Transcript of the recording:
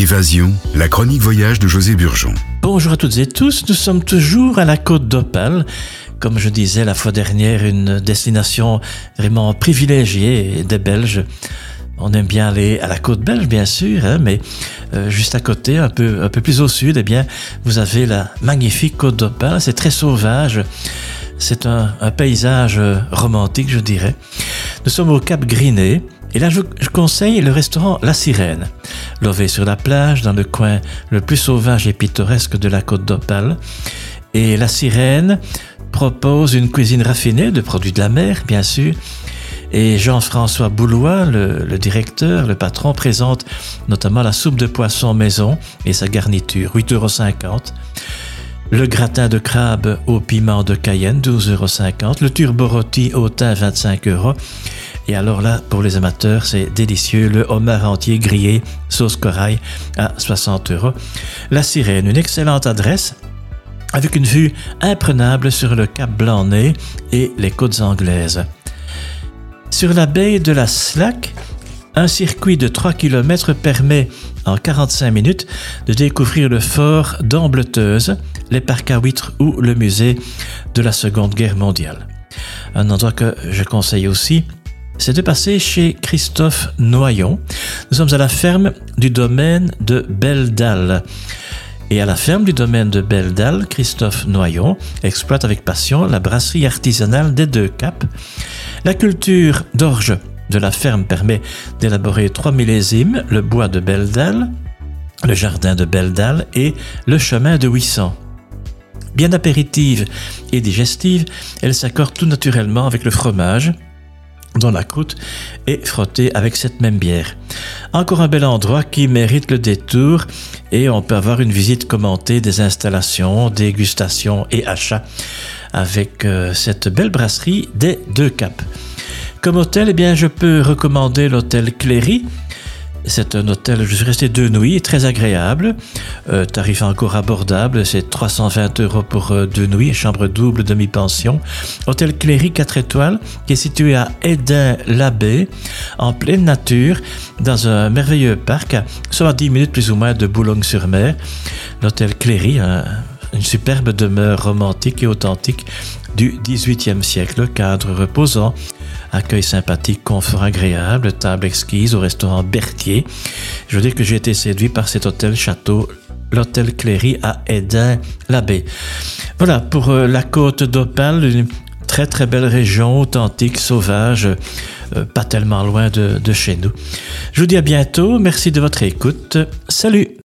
Évasion, la chronique voyage de José Burgeon. Bonjour à toutes et tous, nous sommes toujours à la côte d'Opale. Comme je disais la fois dernière, une destination vraiment privilégiée des Belges. On aime bien aller à la côte belge, bien sûr, hein, mais euh, juste à côté, un peu, un peu plus au sud, eh bien, vous avez la magnifique côte d'Opale. C'est très sauvage. C'est un, un, paysage romantique, je dirais. Nous sommes au Cap Griné. Et là, je, conseille le restaurant La Sirène, lové sur la plage, dans le coin le plus sauvage et pittoresque de la côte d'Opale. Et La Sirène propose une cuisine raffinée de produits de la mer, bien sûr. Et Jean-François Boulois, le, le, directeur, le patron, présente notamment la soupe de poisson maison et sa garniture, 8,50 euros. Le gratin de crabe au piment de Cayenne, 12,50 euros. Le turbo rôti au thym, 25 euros. Et alors là, pour les amateurs, c'est délicieux. Le homard entier grillé, sauce corail, à 60 euros. La Sirène, une excellente adresse avec une vue imprenable sur le Cap Blanc-Nez et les côtes anglaises. Sur la baie de la Slack, un circuit de 3 km permet en 45 minutes de découvrir le fort d'Ambleteuse, les parcs à huîtres ou le musée de la Seconde Guerre mondiale. Un endroit que je conseille aussi, c'est de passer chez Christophe Noyon. Nous sommes à la ferme du domaine de Belledal. Et à la ferme du domaine de Belledal, Christophe Noyon exploite avec passion la brasserie artisanale des deux caps. La culture d'orge de la ferme permet d'élaborer trois millésimes, le bois de Belledal, le jardin de Belledal et le chemin de 800. Bien apéritive et digestive, elle s'accorde tout naturellement avec le fromage, dont la croûte est frottée avec cette même bière. Encore un bel endroit qui mérite le détour et on peut avoir une visite commentée des installations, dégustations et achats avec euh, cette belle brasserie des deux caps. Comme hôtel, eh bien, je peux recommander l'hôtel Cléry, c'est un hôtel, je suis resté deux nuits, très agréable, euh, tarif encore abordable, c'est 320 euros pour euh, deux nuits, chambre double, demi-pension. Hôtel Cléry 4 étoiles, qui est situé à Edin-l'Abbé, en pleine nature, dans un merveilleux parc, soit à 10 minutes plus ou moins de Boulogne-sur-Mer. L'hôtel Cléry, un, une superbe demeure romantique et authentique du XVIIIe siècle, cadre reposant, accueil sympathique, confort agréable, table exquise au restaurant Berthier. Je veux dire que j'ai été séduit par cet hôtel château, l'hôtel Cléry à Edin-l'Abbé. Voilà, pour euh, la côte d'Opale, une très très belle région, authentique, sauvage, euh, pas tellement loin de, de chez nous. Je vous dis à bientôt, merci de votre écoute, salut